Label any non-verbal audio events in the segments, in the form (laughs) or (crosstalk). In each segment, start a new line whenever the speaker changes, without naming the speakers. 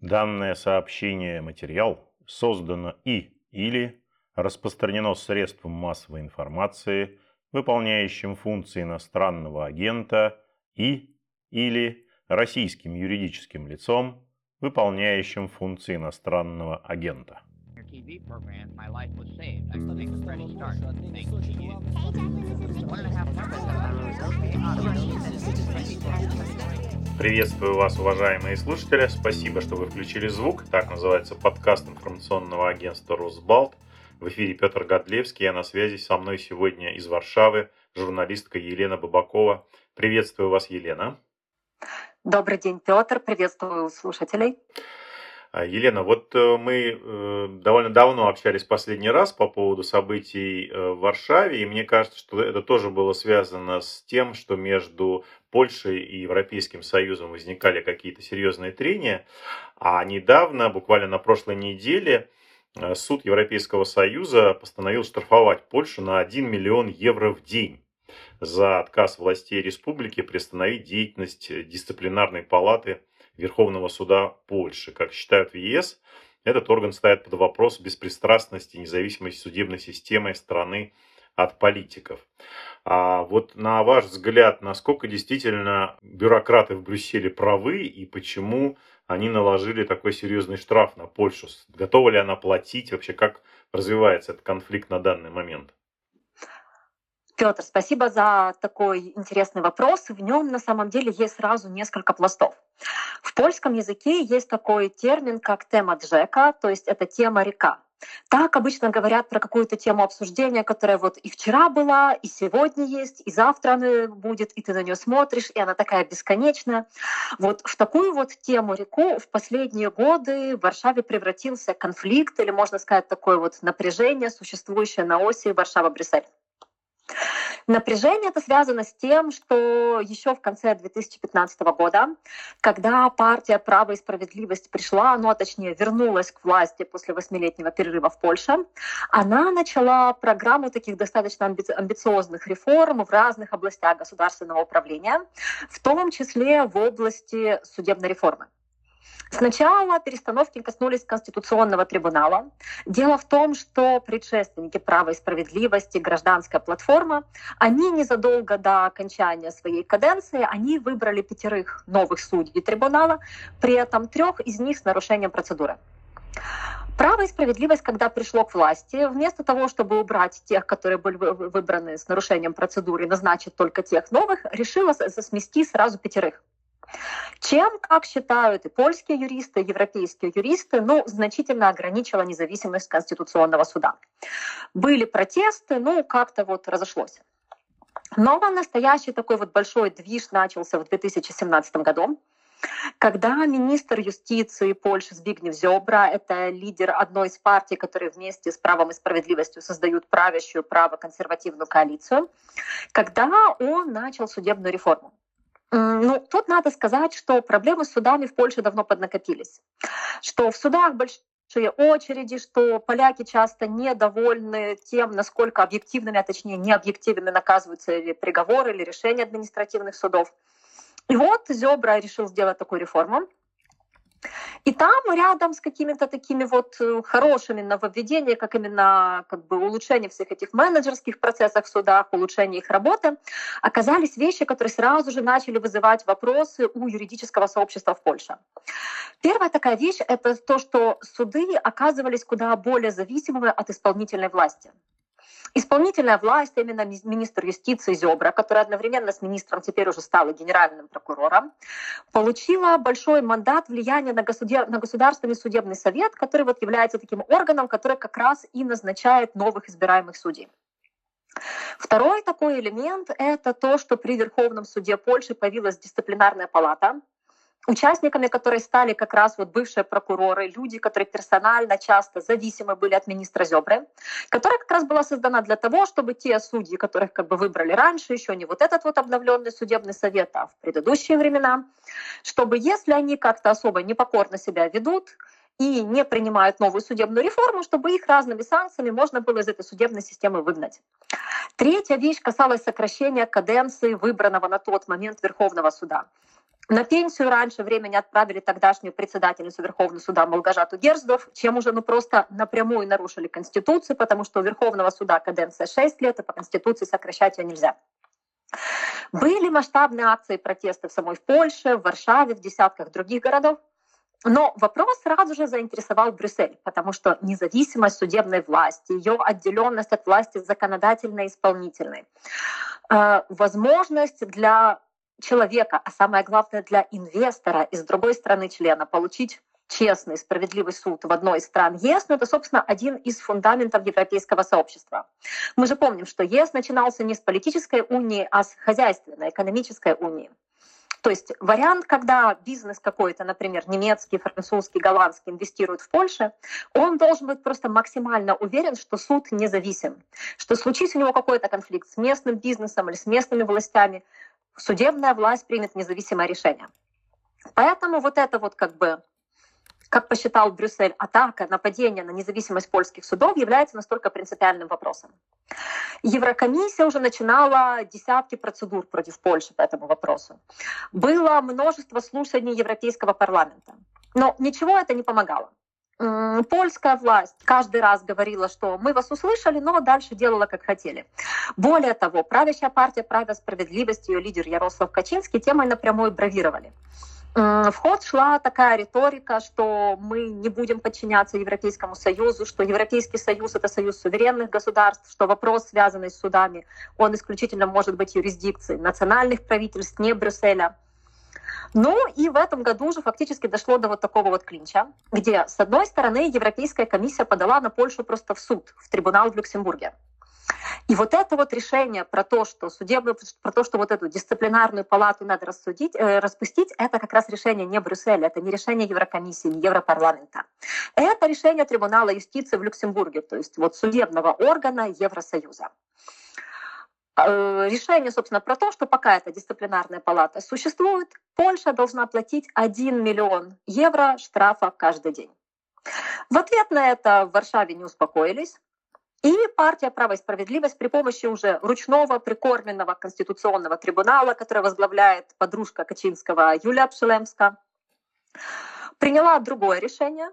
Данное сообщение материал создано и или распространено средством массовой информации, выполняющим функции иностранного агента и или российским юридическим лицом, выполняющим функции иностранного агента. TV program, my life was saved. I think it's ready to. Thank you. One and a half Приветствую вас, уважаемые слушатели. Спасибо, что вы включили звук. Так называется подкаст информационного агентства «Росбалт». В эфире Петр Годлевский, а на связи со мной сегодня из Варшавы журналистка Елена Бабакова. Приветствую вас, Елена.
Добрый день, Петр. Приветствую слушателей.
А, Елена, вот э, мы э, довольно давно общались последний раз по поводу событий э, в Варшаве, и мне кажется, что это тоже было связано с тем, что между Польшей и Европейским Союзом возникали какие-то серьезные трения, а недавно, буквально на прошлой неделе, суд Европейского Союза постановил штрафовать Польшу на 1 миллион евро в день за отказ властей республики приостановить деятельность дисциплинарной палаты Верховного суда Польши. Как считают в ЕС, этот орган ставит под вопрос беспристрастность и независимость судебной системы страны от политиков. А вот на ваш взгляд, насколько действительно бюрократы в Брюсселе правы и почему они наложили такой серьезный штраф на Польшу? Готова ли она платить? Вообще, как развивается этот конфликт на данный момент?
Петр, спасибо за такой интересный вопрос. В нем на самом деле есть сразу несколько пластов. В польском языке есть такой термин, как тема джека, то есть это тема река. Так обычно говорят про какую-то тему обсуждения, которая вот и вчера была, и сегодня есть, и завтра она будет, и ты на нее смотришь, и она такая бесконечная. Вот в такую вот тему реку в последние годы в Варшаве превратился конфликт, или можно сказать такое вот напряжение, существующее на оси Варшава-Брюссель. Напряжение это связано с тем, что еще в конце 2015 года, когда партия «Право и справедливость» пришла, ну а точнее вернулась к власти после восьмилетнего перерыва в Польше, она начала программу таких достаточно амбициозных реформ в разных областях государственного управления, в том числе в области судебной реформы. Сначала перестановки коснулись Конституционного трибунала. Дело в том, что предшественники права и справедливости, гражданская платформа, они незадолго до окончания своей каденции, они выбрали пятерых новых судей трибунала, при этом трех из них с нарушением процедуры. Право и справедливость, когда пришло к власти, вместо того, чтобы убрать тех, которые были выбраны с нарушением процедуры, назначить только тех новых, решила смести сразу пятерых. Чем, как считают и польские юристы, и европейские юристы, ну, значительно ограничила независимость Конституционного суда. Были протесты, ну, как-то вот разошлось. Но настоящий такой вот большой движ начался в 2017 году, когда министр юстиции Польши Збигнев Зёбра, это лидер одной из партий, которые вместе с правом и справедливостью создают правящую право-консервативную коалицию, когда он начал судебную реформу. Ну, тут надо сказать, что проблемы с судами в Польше давно поднакопились. Что в судах большие очереди, что поляки часто недовольны тем, насколько объективными, а точнее необъективными наказываются или приговоры, или решения административных судов. И вот Зебра решил сделать такую реформу. И там рядом с какими-то такими вот э, хорошими нововведениями, как именно как бы улучшение всех этих менеджерских процессов в судах, улучшение их работы, оказались вещи, которые сразу же начали вызывать вопросы у юридического сообщества в Польше. Первая такая вещь — это то, что суды оказывались куда более зависимыми от исполнительной власти. Исполнительная власть, именно министр юстиции Зебра, который одновременно с министром теперь уже стал генеральным прокурором, получила большой мандат влияния на, государ... на Государственный судебный совет, который вот является таким органом, который как раз и назначает новых избираемых судей. Второй такой элемент — это то, что при Верховном суде Польши появилась дисциплинарная палата, участниками которой стали как раз вот бывшие прокуроры, люди, которые персонально часто зависимы были от министра Зебры, которая как раз была создана для того, чтобы те судьи, которых как бы выбрали раньше, еще не вот этот вот обновленный судебный совет, а в предыдущие времена, чтобы если они как-то особо непокорно себя ведут, и не принимают новую судебную реформу, чтобы их разными санкциями можно было из этой судебной системы выгнать. Третья вещь касалась сокращения каденции выбранного на тот момент Верховного суда. На пенсию раньше времени отправили тогдашнюю председательницу Верховного суда Молгожату Герздов, чем уже ну, просто напрямую нарушили Конституцию, потому что у Верховного суда каденция 6 лет, и по Конституции сокращать ее нельзя. Были масштабные акции протеста в самой Польше, в Варшаве, в десятках других городов. Но вопрос сразу же заинтересовал Брюссель, потому что независимость судебной власти, ее отделенность от власти законодательной и исполнительной, э, возможность для человека, а самое главное для инвестора из другой страны члена получить честный, справедливый суд в одной из стран ЕС, но это, собственно, один из фундаментов европейского сообщества. Мы же помним, что ЕС начинался не с политической унии, а с хозяйственной, экономической унии. То есть вариант, когда бизнес какой-то, например, немецкий, французский, голландский инвестирует в Польше, он должен быть просто максимально уверен, что суд независим, что случись у него какой-то конфликт с местным бизнесом или с местными властями, судебная власть примет независимое решение. Поэтому вот это вот как бы как посчитал Брюссель, атака, нападение на независимость польских судов является настолько принципиальным вопросом. Еврокомиссия уже начинала десятки процедур против Польши по этому вопросу. Было множество слушаний Европейского парламента. Но ничего это не помогало. Польская власть каждый раз говорила, что мы вас услышали, но дальше делала, как хотели. Более того, правящая партия «Право справедливости», ее лидер Ярослав Качинский темой напрямую бравировали. В ход шла такая риторика, что мы не будем подчиняться Европейскому Союзу, что Европейский Союз — это союз суверенных государств, что вопрос, связанный с судами, он исключительно может быть юрисдикцией национальных правительств, не Брюсселя. Ну и в этом году уже фактически дошло до вот такого вот клинча, где, с одной стороны, Европейская комиссия подала на Польшу просто в суд, в трибунал в Люксембурге. И вот это вот решение про то, что судебную, про то, что вот эту дисциплинарную палату надо рассудить, э, распустить, это как раз решение не Брюсселя, это не решение Еврокомиссии, не Европарламента. Это решение Трибунала юстиции в Люксембурге, то есть вот судебного органа Евросоюза. Э, решение, собственно, про то, что пока эта дисциплинарная палата существует, Польша должна платить 1 миллион евро штрафа каждый день. В ответ на это в Варшаве не успокоились. И партия «Право и справедливость» при помощи уже ручного прикормленного конституционного трибунала, который возглавляет подружка Качинского Юлия Пшелемска, приняла другое решение.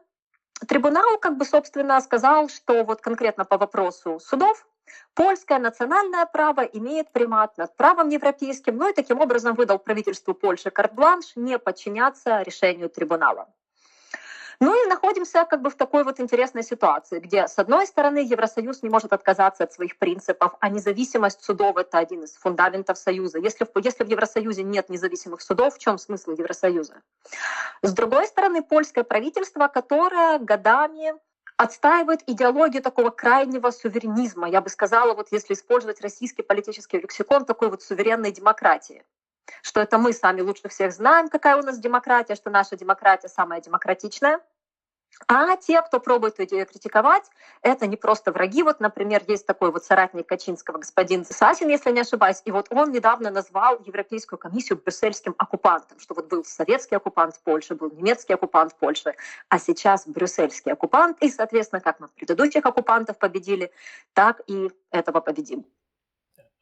Трибунал, как бы, собственно, сказал, что вот конкретно по вопросу судов польское национальное право имеет примат над правом европейским, ну и таким образом выдал правительству Польши карт-бланш не подчиняться решению трибунала. Ну и находимся как бы в такой вот интересной ситуации, где, с одной стороны, Евросоюз не может отказаться от своих принципов, а независимость судов — это один из фундаментов Союза. Если в, если в Евросоюзе нет независимых судов, в чем смысл Евросоюза? С другой стороны, польское правительство, которое годами отстаивает идеологию такого крайнего суверенизма, я бы сказала, вот если использовать российский политический лексикон, такой вот суверенной демократии что это мы сами лучше всех знаем, какая у нас демократия, что наша демократия самая демократичная. А те, кто пробует ее критиковать, это не просто враги. Вот, например, есть такой вот соратник Качинского, господин Сасин, если не ошибаюсь, и вот он недавно назвал Европейскую комиссию брюссельским оккупантом, что вот был советский оккупант в Польше, был немецкий оккупант в Польше, а сейчас брюссельский оккупант. И, соответственно, как мы предыдущих оккупантов победили, так и этого победим.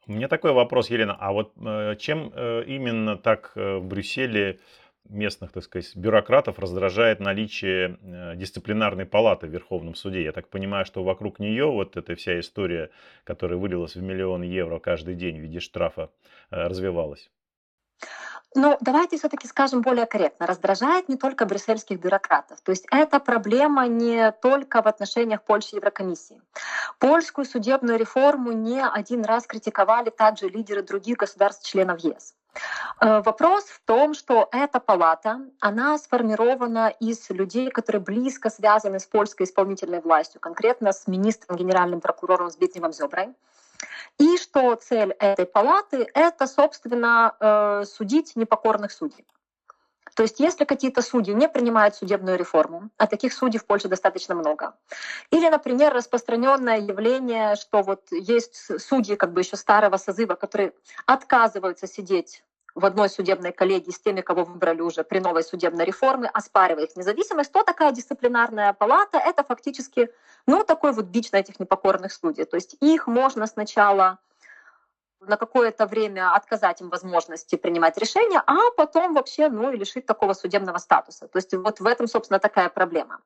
У меня такой вопрос, Елена. А вот э, чем э, именно так э, в Брюсселе местных, так сказать, бюрократов раздражает наличие э, дисциплинарной палаты в Верховном суде? Я так понимаю, что вокруг нее вот эта вся история, которая вылилась в миллион евро каждый день в виде штрафа, э, развивалась.
Но давайте все-таки скажем более корректно. Раздражает не только брюссельских бюрократов. То есть эта проблема не только в отношениях Польши и Еврокомиссии. Польскую судебную реформу не один раз критиковали также лидеры других государств-членов ЕС. Э, вопрос в том, что эта палата, она сформирована из людей, которые близко связаны с польской исполнительной властью, конкретно с министром, генеральным прокурором Збитневым Зёброй. И что цель этой палаты — это, собственно, э, судить непокорных судей. То есть если какие-то судьи не принимают судебную реформу, а таких судей в Польше достаточно много, или, например, распространенное явление, что вот есть судьи как бы еще старого созыва, которые отказываются сидеть в одной судебной коллегии с теми, кого выбрали уже при новой судебной реформе, оспаривая их независимость, то такая дисциплинарная палата — это фактически ну, такой вот бич на этих непокорных судей. То есть их можно сначала на какое-то время отказать им возможности принимать решения, а потом вообще ну, и лишить такого судебного статуса. То есть вот в этом, собственно, такая проблема.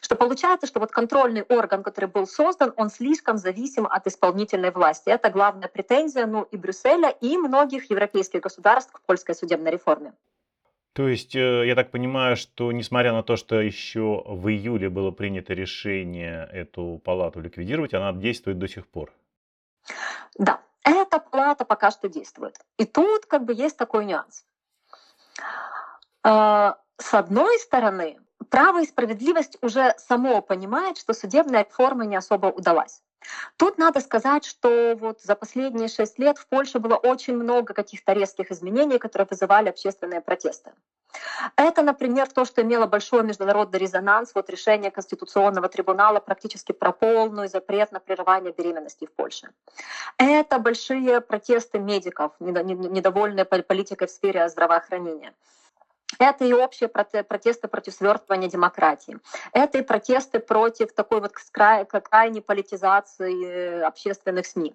Что получается, что вот контрольный орган, который был создан, он слишком зависим от исполнительной власти. Это главная претензия ну, и Брюсселя, и многих европейских государств к польской судебной реформе.
То есть, э, я так понимаю, что несмотря на то, что еще в июле было принято решение эту палату ликвидировать, она действует до сих пор.
Да, эта палата пока что действует. И тут как бы есть такой нюанс. А, с одной стороны, право и справедливость уже само понимает, что судебная реформа не особо удалась. Тут надо сказать, что вот за последние шесть лет в Польше было очень много каких-то резких изменений, которые вызывали общественные протесты. Это, например, то, что имело большой международный резонанс, вот решение Конституционного трибунала практически про полную запрет на прерывание беременности в Польше. Это большие протесты медиков, недовольные политикой в сфере здравоохранения. Это и общие протесты против свертывания демократии. Это и протесты против такой вот крайней политизации э, общественных СМИ.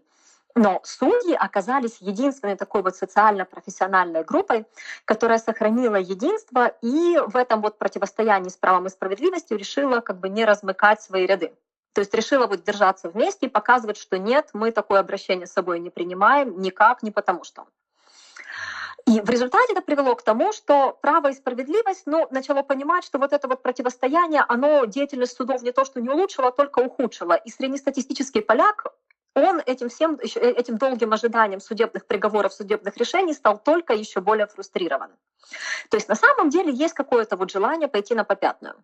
Но судьи оказались единственной такой вот социально-профессиональной группой, которая сохранила единство и в этом вот противостоянии с правом и справедливостью решила как бы не размыкать свои ряды. То есть решила вот держаться вместе и показывать, что нет, мы такое обращение с собой не принимаем никак, не потому что. И в результате это привело к тому, что право и справедливость ну, начало понимать, что вот это вот противостояние, оно деятельность судов не то, что не улучшило, а только ухудшило. И среднестатистический поляк, он этим всем, э, этим долгим ожиданием судебных приговоров, судебных решений стал только еще более фрустрирован. То есть на самом деле есть какое-то вот желание пойти на попятную.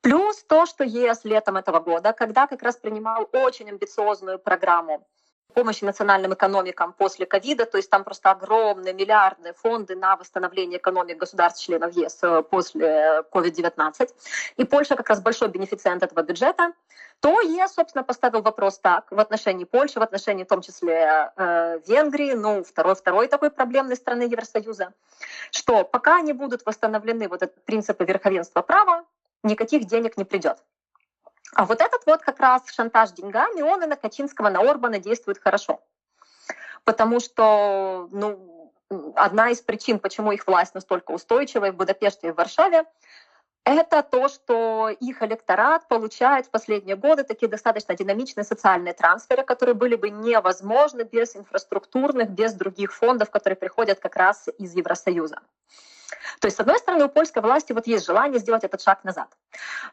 Плюс то, что ЕС летом этого года, когда как раз принимал очень амбициозную программу помощи национальным экономикам после ковида, то есть там просто огромные миллиардные фонды на восстановление экономик государств-членов ЕС э, после COVID-19, и Польша как раз большой бенефициент этого бюджета, то ЕС, собственно, поставил вопрос так. В отношении Польши, в отношении в том числе э, Венгрии, ну, второй, второй такой проблемной страны Евросоюза, что пока не будут восстановлены вот этот принципы верховенства права, никаких денег не придет. А вот этот вот как раз шантаж деньгами, он и на Качинского, на Орбана действует хорошо. Потому что, ну, одна из причин, почему их власть настолько устойчивая в Будапеште и в Варшаве, это то, что их электорат получает в последние годы такие достаточно динамичные социальные трансферы, которые были бы невозможны без инфраструктурных, без других фондов, которые приходят как раз из Евросоюза. То есть, с одной стороны, у польской власти вот есть желание сделать этот шаг назад.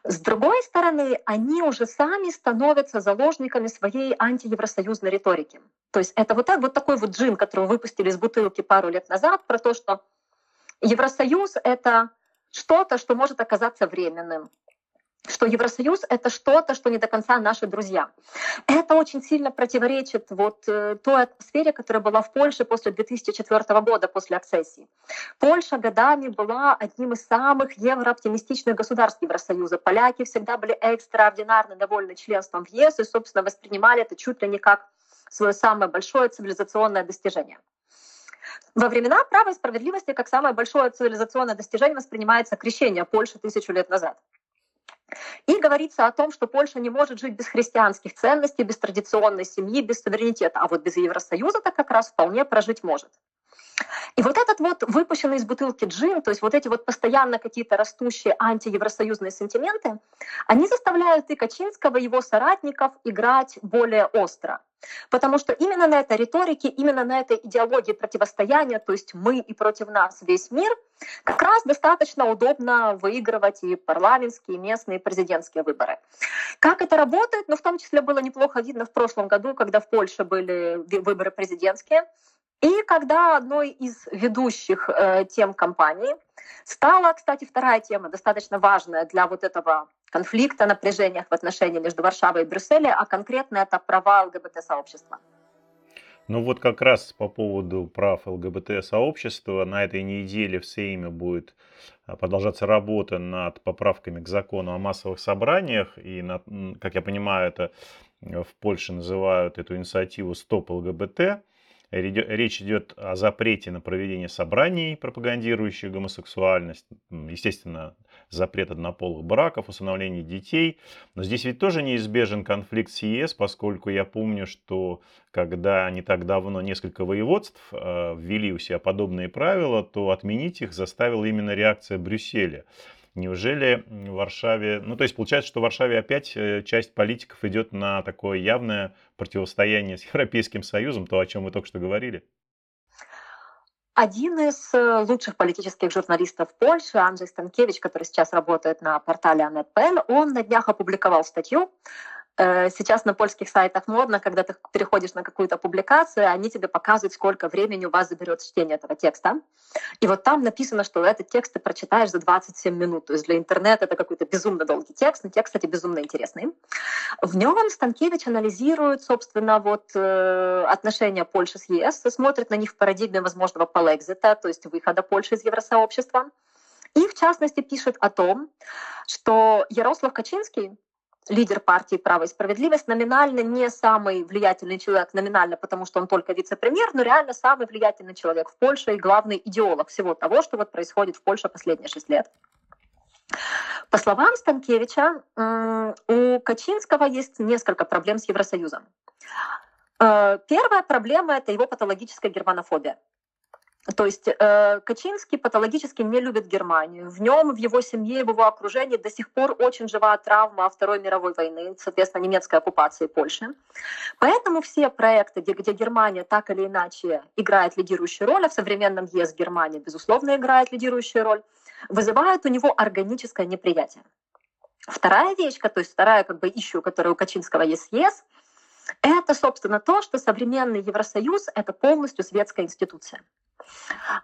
С другой стороны, они уже сами становятся заложниками своей антиевросоюзной риторики. То есть это вот, так, вот такой вот джин, который выпустили из бутылки пару лет назад, про то, что Евросоюз — это что-то, что может оказаться временным что Евросоюз — это что-то, что не до конца наши друзья. Это очень сильно противоречит вот э, той атмосфере, которая была в Польше после 2004 года, после акцессии. Польша годами была одним из самых еврооптимистичных государств Евросоюза. Поляки всегда были экстраординарно довольны членством в ЕС и, собственно, воспринимали это чуть ли не как свое самое большое цивилизационное достижение. Во времена права и справедливости как самое большое цивилизационное достижение воспринимается крещение Польши тысячу лет назад. И говорится о том, что Польша не может жить без христианских ценностей, без традиционной семьи, без суверенитета, а вот без Евросоюза-то как раз вполне прожить может. И вот этот вот выпущенный из бутылки джин, то есть вот эти вот постоянно какие-то растущие антиевросоюзные сентименты, они заставляют и Качинского, и его соратников играть более остро. Потому что именно на этой риторике, именно на этой идеологии противостояния, то есть мы и против нас весь мир, как раз достаточно удобно выигрывать и парламентские, и местные, и президентские выборы. Как это работает? Ну, в том числе было неплохо видно в прошлом году, когда в Польше были выборы президентские. И когда одной из ведущих э, тем кампании стала, кстати, вторая тема, достаточно важная для вот этого конфликта, напряжениях в отношении между Варшавой и Брюсселем, а конкретно это права ЛГБТ-сообщества.
Ну вот как раз по поводу прав ЛГБТ-сообщества на этой неделе в Сейме будет а, продолжаться работа над поправками к закону о массовых собраниях. И, как я понимаю, это э, в Польше называют эту инициативу «Стоп ЛГБТ». Речь идет о запрете на проведение собраний, пропагандирующих гомосексуальность. Естественно, запрет однополых браков, усыновление детей. Но здесь ведь тоже неизбежен конфликт с ЕС, поскольку я помню, что когда не так давно несколько воеводств э, ввели у себя подобные правила, то отменить их заставила именно реакция Брюсселя. Неужели в Варшаве, ну то есть получается, что в Варшаве опять э, часть политиков идет на такое явное противостояние с (laughs) Европейским Союзом, то, о чем вы только что говорили?
Один из э, лучших политических журналистов Польши, Анджей Станкевич, который сейчас работает на портале Anet.pl, он на днях опубликовал статью, сейчас на польских сайтах модно, когда ты переходишь на какую-то публикацию, они тебе показывают, сколько времени у вас заберет чтение этого текста. И вот там написано, что этот текст ты прочитаешь за 27 минут. То есть для интернета это какой-то безумно долгий текст, но текст, кстати, безумно интересный. В нем Станкевич анализирует, собственно, вот э, отношения Польши с ЕС, смотрит на них в парадигме возможного полэкзита, то есть выхода Польши из Евросообщества. И, в частности, пишет о том, что Ярослав Качинский, лидер партии «Право и справедливость», номинально не самый влиятельный человек, номинально потому, что он только вице-премьер, но реально самый влиятельный человек в Польше и главный идеолог всего того, что вот происходит в Польше последние шесть лет. По словам Станкевича, у Качинского есть несколько проблем с Евросоюзом. Э, первая проблема – это его патологическая германофобия. То есть э, Качинский патологически не любит Германию. В нем, в его семье, в его окружении до сих пор очень жива травма Второй мировой войны, соответственно, немецкой оккупации Польши. Поэтому все проекты, где, где Германия так или иначе играет лидирующую роль, а в современном ЕС Германия, безусловно, играет лидирующую роль, вызывают у него органическое неприятие. Вторая вещь, то есть вторая как бы ищу, которая у Качинского есть ЕС, это, собственно, то, что современный Евросоюз — это полностью светская институция.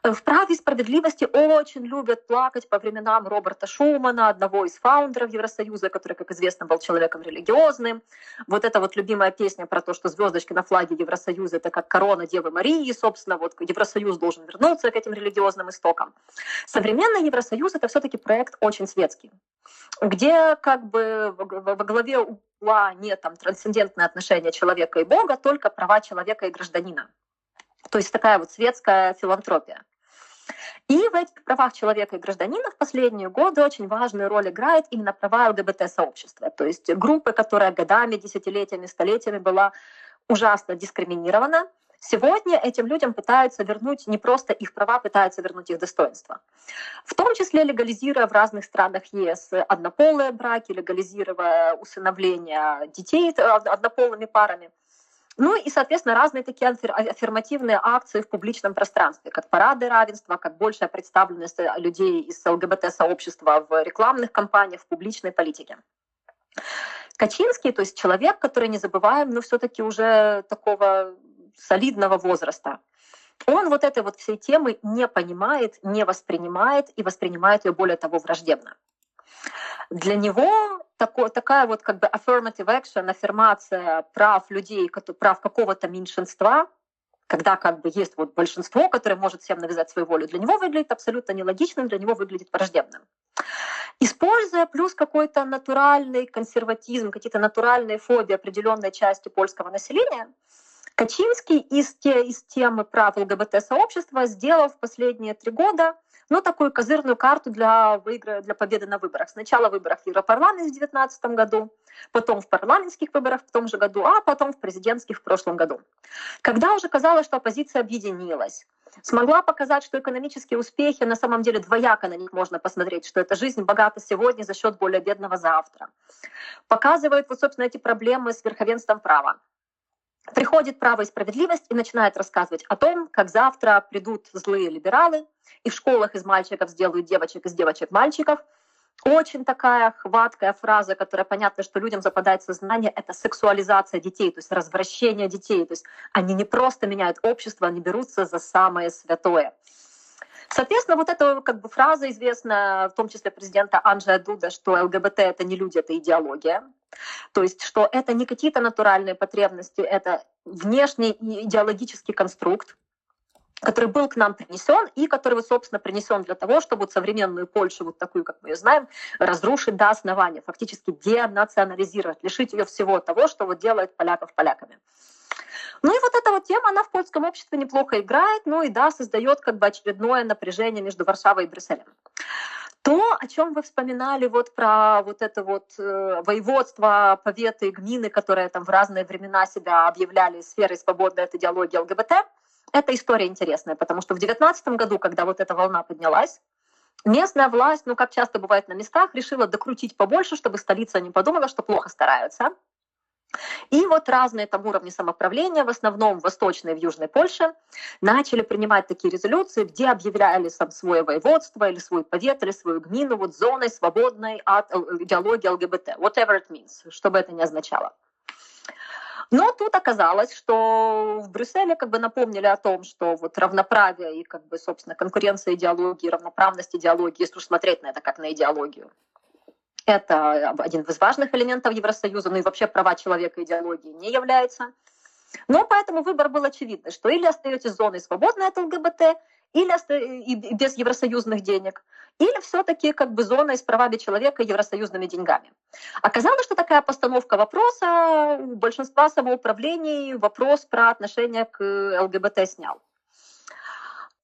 В праве и справедливости очень любят плакать по временам Роберта Шумана, одного из фаундеров Евросоюза, который, как известно, был человеком религиозным. Вот эта вот любимая песня про то, что звездочки на флаге Евросоюза это как корона Девы Марии, собственно, вот Евросоюз должен вернуться к этим религиозным истокам. Современный Евросоюз это все-таки проект очень светский, где как бы во главе угла нет там трансцендентное отношение человека и Бога, только права человека и гражданина. То есть такая вот светская филантропия. И в этих правах человека и гражданина в последние годы очень важную роль играет именно права ЛГБТ-сообщества. То есть группы, которая годами, десятилетиями, столетиями была ужасно дискриминирована, Сегодня этим людям пытаются вернуть не просто их права, пытаются вернуть их достоинство. В том числе легализируя в разных странах ЕС однополые браки, легализируя усыновление детей однополыми парами. Ну и, соответственно, разные такие аффирмативные акции в публичном пространстве, как парады равенства, как большая представленность э, людей из ЛГБТ-сообщества в рекламных кампаниях, в публичной политике. Качинский, то есть человек, который, не забываем, но все-таки уже такого солидного возраста, он вот этой вот всей темы не понимает, не воспринимает и воспринимает ее более того враждебно. Для него такой, такая вот как бы affirmative action, аффирмация прав людей, прав какого-то меньшинства, когда как бы есть вот большинство, которое может всем навязать свою волю, для него выглядит абсолютно нелогичным, для него выглядит враждебным. Используя плюс какой-то натуральный консерватизм, какие-то натуральные фобии определенной части польского населения, Качинский из, те, из темы прав ЛГБТ-сообщества сделал в последние три года ну, такую козырную карту для, выигра... для победы на выборах. Сначала в выборах в Европарламент в 2019 году, потом в парламентских выборах в том же году, а потом в президентских в прошлом году. Когда уже казалось, что оппозиция объединилась, смогла показать, что экономические успехи на самом деле двояко на них можно посмотреть, что эта жизнь богата сегодня за счет более бедного завтра. Показывают вот, собственно, эти проблемы с верховенством права. Приходит право и справедливость и начинает рассказывать о том, как завтра придут злые либералы и в школах из мальчиков сделают девочек, из девочек мальчиков. Очень такая хваткая фраза, которая понятно, что людям западает в сознание, это сексуализация детей, то есть развращение детей. То есть они не просто меняют общество, они берутся за самое святое. Соответственно, вот эта как бы фраза известна, в том числе президента Анджея Дуда, что ЛГБТ — это не люди, это идеология. То есть, что это не какие-то натуральные потребности, это внешний идеологический конструкт, который был к нам принесен и который, собственно, принесен для того, чтобы современную Польшу, вот такую, как мы ее знаем, разрушить до основания, фактически денационализировать, лишить ее всего того, что вот делает поляков поляками. Ну и вот эта вот тема, она в польском обществе неплохо играет, ну и да, создает как бы очередное напряжение между Варшавой и Брюсселем. То, о чем вы вспоминали вот про вот это вот э, воеводство, поветы, гмины, которые там в разные времена себя объявляли сферой свободной от идеологии ЛГБТ, эта история интересная, потому что в 2019 году, когда вот эта волна поднялась, местная власть, ну как часто бывает на местах, решила докрутить побольше, чтобы столица не подумала, что плохо стараются. И вот разные там уровни самоуправления, в основном в Восточной и в Южной Польше, начали принимать такие резолюции, где объявляли сам свое воеводство или свой повет, или свою гмину вот зоной свободной от идеологии ЛГБТ, whatever it means, что бы это ни означало. Но тут оказалось, что в Брюсселе как бы напомнили о том, что вот равноправие и как бы, собственно, конкуренция идеологии, равноправность идеологии, если уж смотреть на это как на идеологию, это один из важных элементов Евросоюза, ну и вообще права человека идеологии не является. Но поэтому выбор был очевидный, что или остаетесь зоной свободной от ЛГБТ, или и без евросоюзных денег, или все-таки как бы зоной с правами человека и евросоюзными деньгами. Оказалось, что такая постановка вопроса у большинства самоуправлений вопрос про отношение к ЛГБТ снял.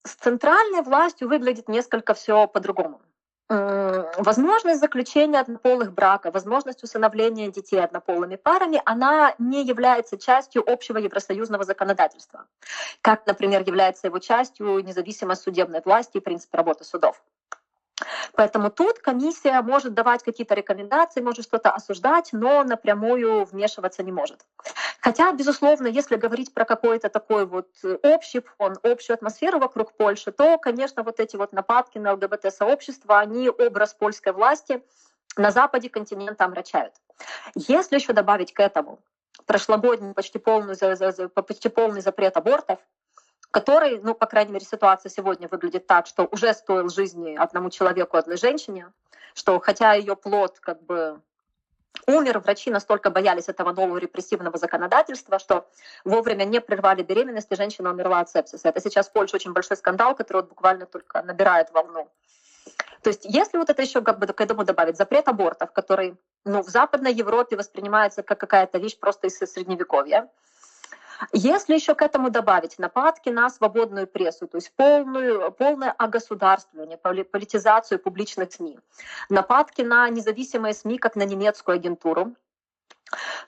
С центральной властью выглядит несколько все по-другому. Возможность заключения однополых браков, возможность усыновления детей однополыми парами, она не является частью общего евросоюзного законодательства, как, например, является его частью независимость судебной власти и принцип работы судов. Поэтому тут комиссия может давать какие-то рекомендации, может что-то осуждать, но напрямую вмешиваться не может. Хотя, безусловно, если говорить про какой-то такой вот общий фон, общую атмосферу вокруг Польши, то, конечно, вот эти вот нападки на ЛГБТ-сообщество, они образ польской власти на западе континента омрачают. Если еще добавить к этому прошлогодний почти полный, почти полный запрет абортов, который, ну, по крайней мере, ситуация сегодня выглядит так, что уже стоил жизни одному человеку, одной женщине, что хотя ее плод как бы умер, врачи настолько боялись этого нового репрессивного законодательства, что вовремя не прервали беременность, и женщина умерла от сепсиса. Это сейчас в Польше очень большой скандал, который вот буквально только набирает волну. То есть если вот это еще как бы к этому добавить запрет абортов, который ну, в Западной Европе воспринимается как какая-то вещь просто из Средневековья, если еще к этому добавить нападки на свободную прессу, то есть полную, полное огосударствление, политизацию публичных СМИ, нападки на независимые СМИ, как на немецкую агентуру,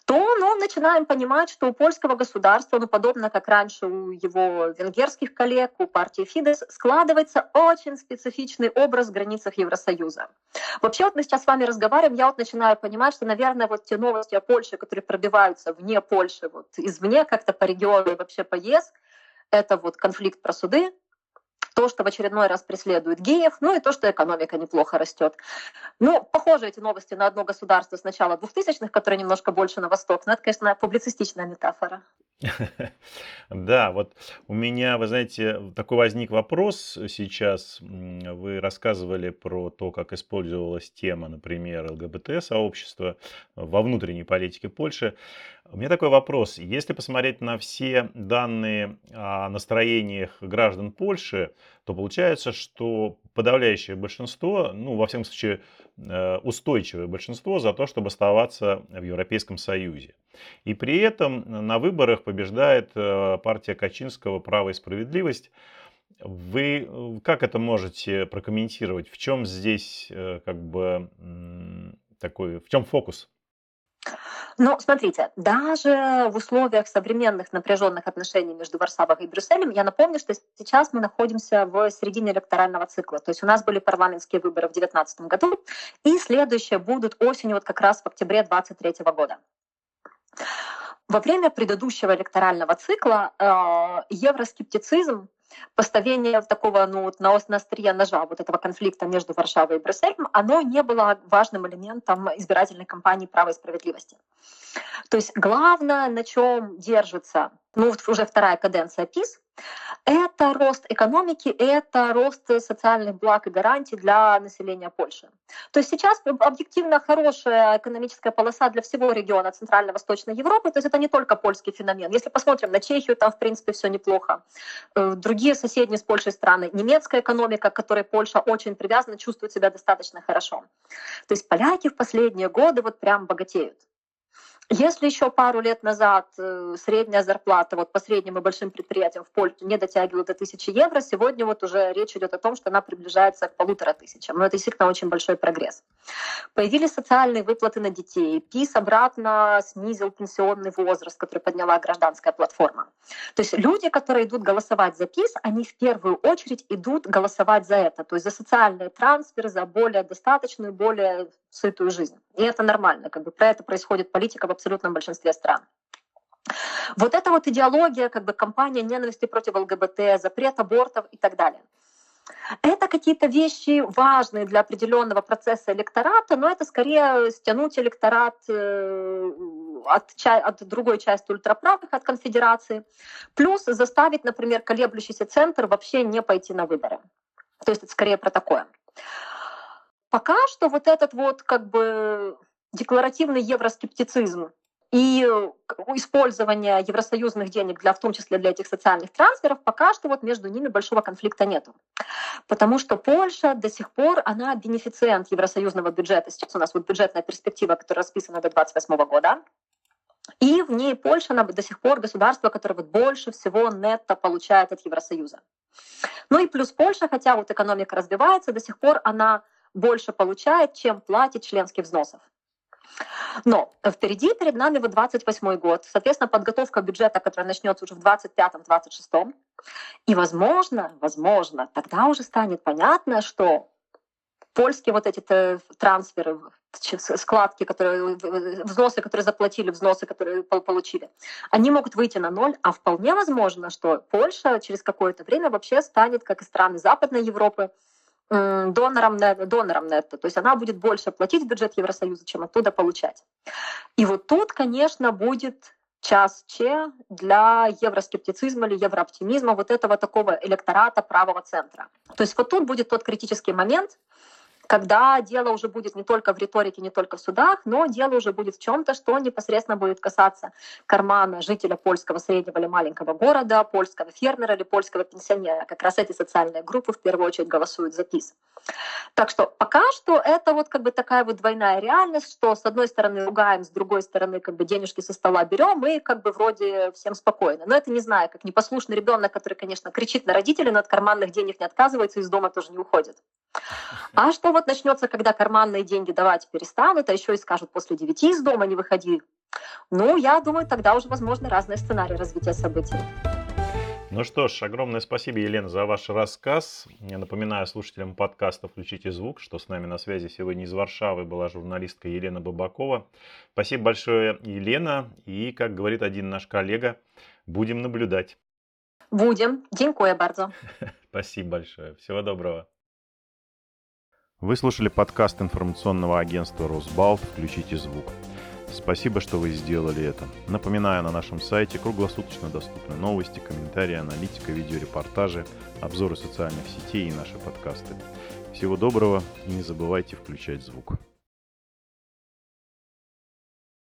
то ну, начинаем понимать, что у польского государства, ну, подобно как раньше у его венгерских коллег, у партии Фидес, складывается очень специфичный образ в границах Евросоюза. Вообще вот мы сейчас с вами разговариваем, я вот начинаю понимать, что, наверное, вот те новости о Польше, которые пробиваются вне Польши, вот извне как-то по региону и вообще по ЕС, это вот конфликт про суды, то, что в очередной раз преследует геев, ну и то, что экономика неплохо растет. Ну, похожи эти новости на одно государство с начала 2000-х, которое немножко больше на восток, но это, конечно, публицистичная метафора. (laughs)
Да, вот у меня, вы знаете, такой возник вопрос сейчас. Вы рассказывали про то, как использовалась тема, например, ЛГБТ-сообщества во внутренней политике Польши. У меня такой вопрос. Если посмотреть на все данные о настроениях граждан Польши, то получается, что подавляющее большинство, ну, во всяком случае, э, устойчивое большинство за то, чтобы оставаться в Европейском Союзе. И при этом на выборах побеждает э, партия Качинского «Право и справедливость». Вы э, как это можете прокомментировать? В чем здесь как бы такой, в чем фокус?
Ну, смотрите, даже в условиях современных напряженных отношений между Варшавой и Брюсселем, я напомню, что сейчас мы находимся в середине электорального цикла. То есть у нас были парламентские выборы в 2019 году, и следующие будут осенью, вот как раз в октябре 2023 года. Во время предыдущего электорального цикла э, евроскептицизм поставление такого ну, на острие ножа вот этого конфликта между Варшавой и Брюсселем, оно не было важным элементом избирательной кампании «Право и справедливости». То есть главное, на чем держится ну, уже вторая каденция ПИС, это рост экономики, это рост социальных благ и гарантий для населения Польши. То есть сейчас объективно хорошая экономическая полоса для всего региона Центрально-Восточной Европы, то есть это не только польский феномен. Если посмотрим на Чехию, там в принципе все неплохо. Э, другие соседние с Польшей страны, немецкая экономика, к которой Польша очень привязана, чувствует себя достаточно хорошо. То есть поляки в последние годы вот прям богатеют. Если еще пару лет назад э, средняя зарплата вот по средним и большим предприятиям в Польше не дотягивала до тысячи евро, сегодня вот уже речь идет о том, что она приближается к полутора тысячам. Но это действительно очень большой прогресс. Появились социальные выплаты на детей. ПИС обратно снизил пенсионный возраст, который подняла гражданская платформа. То есть люди, которые идут голосовать за ПИС, они в первую очередь идут голосовать за это, то есть за социальные трансферы, за более достаточную, более сытую жизнь. И это нормально, как бы про это происходит политика в абсолютном большинстве стран. Вот эта вот идеология, как бы кампания ненависти против ЛГБТ, запрет абортов и так далее. Это какие-то вещи важные для определенного процесса электората, но это скорее стянуть электорат э, от, от другой части ультраправых, от конфедерации, плюс заставить, например, колеблющийся центр вообще не пойти на выборы. То есть это скорее про такое. Пока что вот этот вот как бы декларативный евроскептицизм и использование евросоюзных денег для, в том числе для этих социальных трансферов, пока что вот между ними большого конфликта нет. Потому что Польша до сих пор, она бенефициент евросоюзного бюджета. Сейчас у нас вот бюджетная перспектива, которая расписана до 2028 года. И в ней Польша она до сих пор государство, которое вот больше всего нетто получает от Евросоюза. Ну и плюс Польша, хотя вот экономика развивается, до сих пор она больше получает, чем платит членских взносов. Но впереди перед нами вот 28 год, соответственно, подготовка бюджета, которая начнется уже в 25-26. И, возможно, возможно, тогда уже станет понятно, что польские вот эти трансферы, складки, которые, взносы, которые заплатили, взносы, которые получили, они могут выйти на ноль, а вполне возможно, что Польша через какое-то время вообще станет, как и страны Западной Европы, донором, донором нетто. То есть она будет больше платить в бюджет Евросоюза, чем оттуда получать. И вот тут, конечно, будет час Че для евроскептицизма или еврооптимизма вот этого такого электората правого центра. То есть вот тут будет тот критический момент, когда дело уже будет не только в риторике, не только в судах, но дело уже будет в чем-то, что непосредственно будет касаться кармана жителя польского среднего или маленького города, польского фермера или польского пенсионера. Как раз эти социальные группы в первую очередь голосуют за ПИС. Так что пока что это вот как бы такая вот двойная реальность, что с одной стороны ругаем, с другой стороны как бы денежки со стола берем и как бы вроде всем спокойно. Но это не знаю, как непослушный ребенок, который, конечно, кричит на родителей, но от карманных денег не отказывается, из дома тоже не уходит. А что вот начнется, когда карманные деньги давать перестанут, а еще и скажут после девяти из дома не выходи? Ну, я думаю, тогда уже возможно разные сценарии развития событий.
Ну что ж, огромное спасибо, Елена, за ваш рассказ. Я напоминаю слушателям подкаста «Включите звук», что с нами на связи сегодня из Варшавы была журналистка Елена Бабакова. Спасибо большое, Елена. И, как говорит один наш коллега, будем наблюдать.
Будем. Дякую bardzo. (laughs)
Спасибо большое. Всего доброго. Вы слушали подкаст информационного агентства «Росбалт. Включите звук». Спасибо, что вы сделали это. Напоминаю, на нашем сайте круглосуточно доступны новости, комментарии, аналитика, видеорепортажи, обзоры социальных сетей и наши подкасты. Всего доброго и не забывайте включать звук.